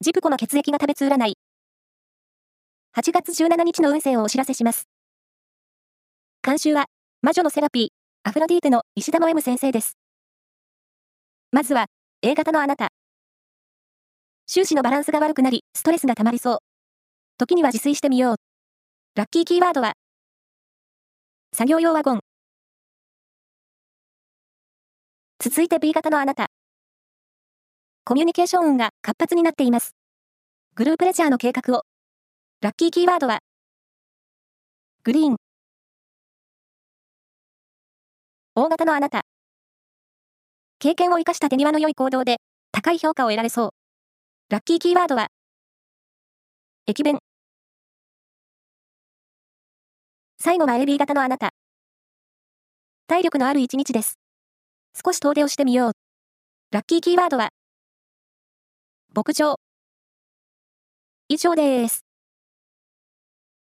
ジプコの血液が食べつ占い。8月17日の運勢をお知らせします。監修は、魔女のセラピー、アフロディーテの石田の M 先生です。まずは、A 型のあなた。終始のバランスが悪くなり、ストレスが溜まりそう。時には自炊してみよう。ラッキーキーワードは、作業用ワゴン。続いて B 型のあなた。コミュニケーション運が活発になっています。グループレジャーの計画を。ラッキーキーワードは、グリーン。大型のあなた。経験を生かした手際の良い行動で、高い評価を得られそう。ラッキーキーワードは、駅弁。最後は AB 型のあなた。体力のある一日です。少し遠出をしてみよう。ラッキーキーワードは、牧場。以上です。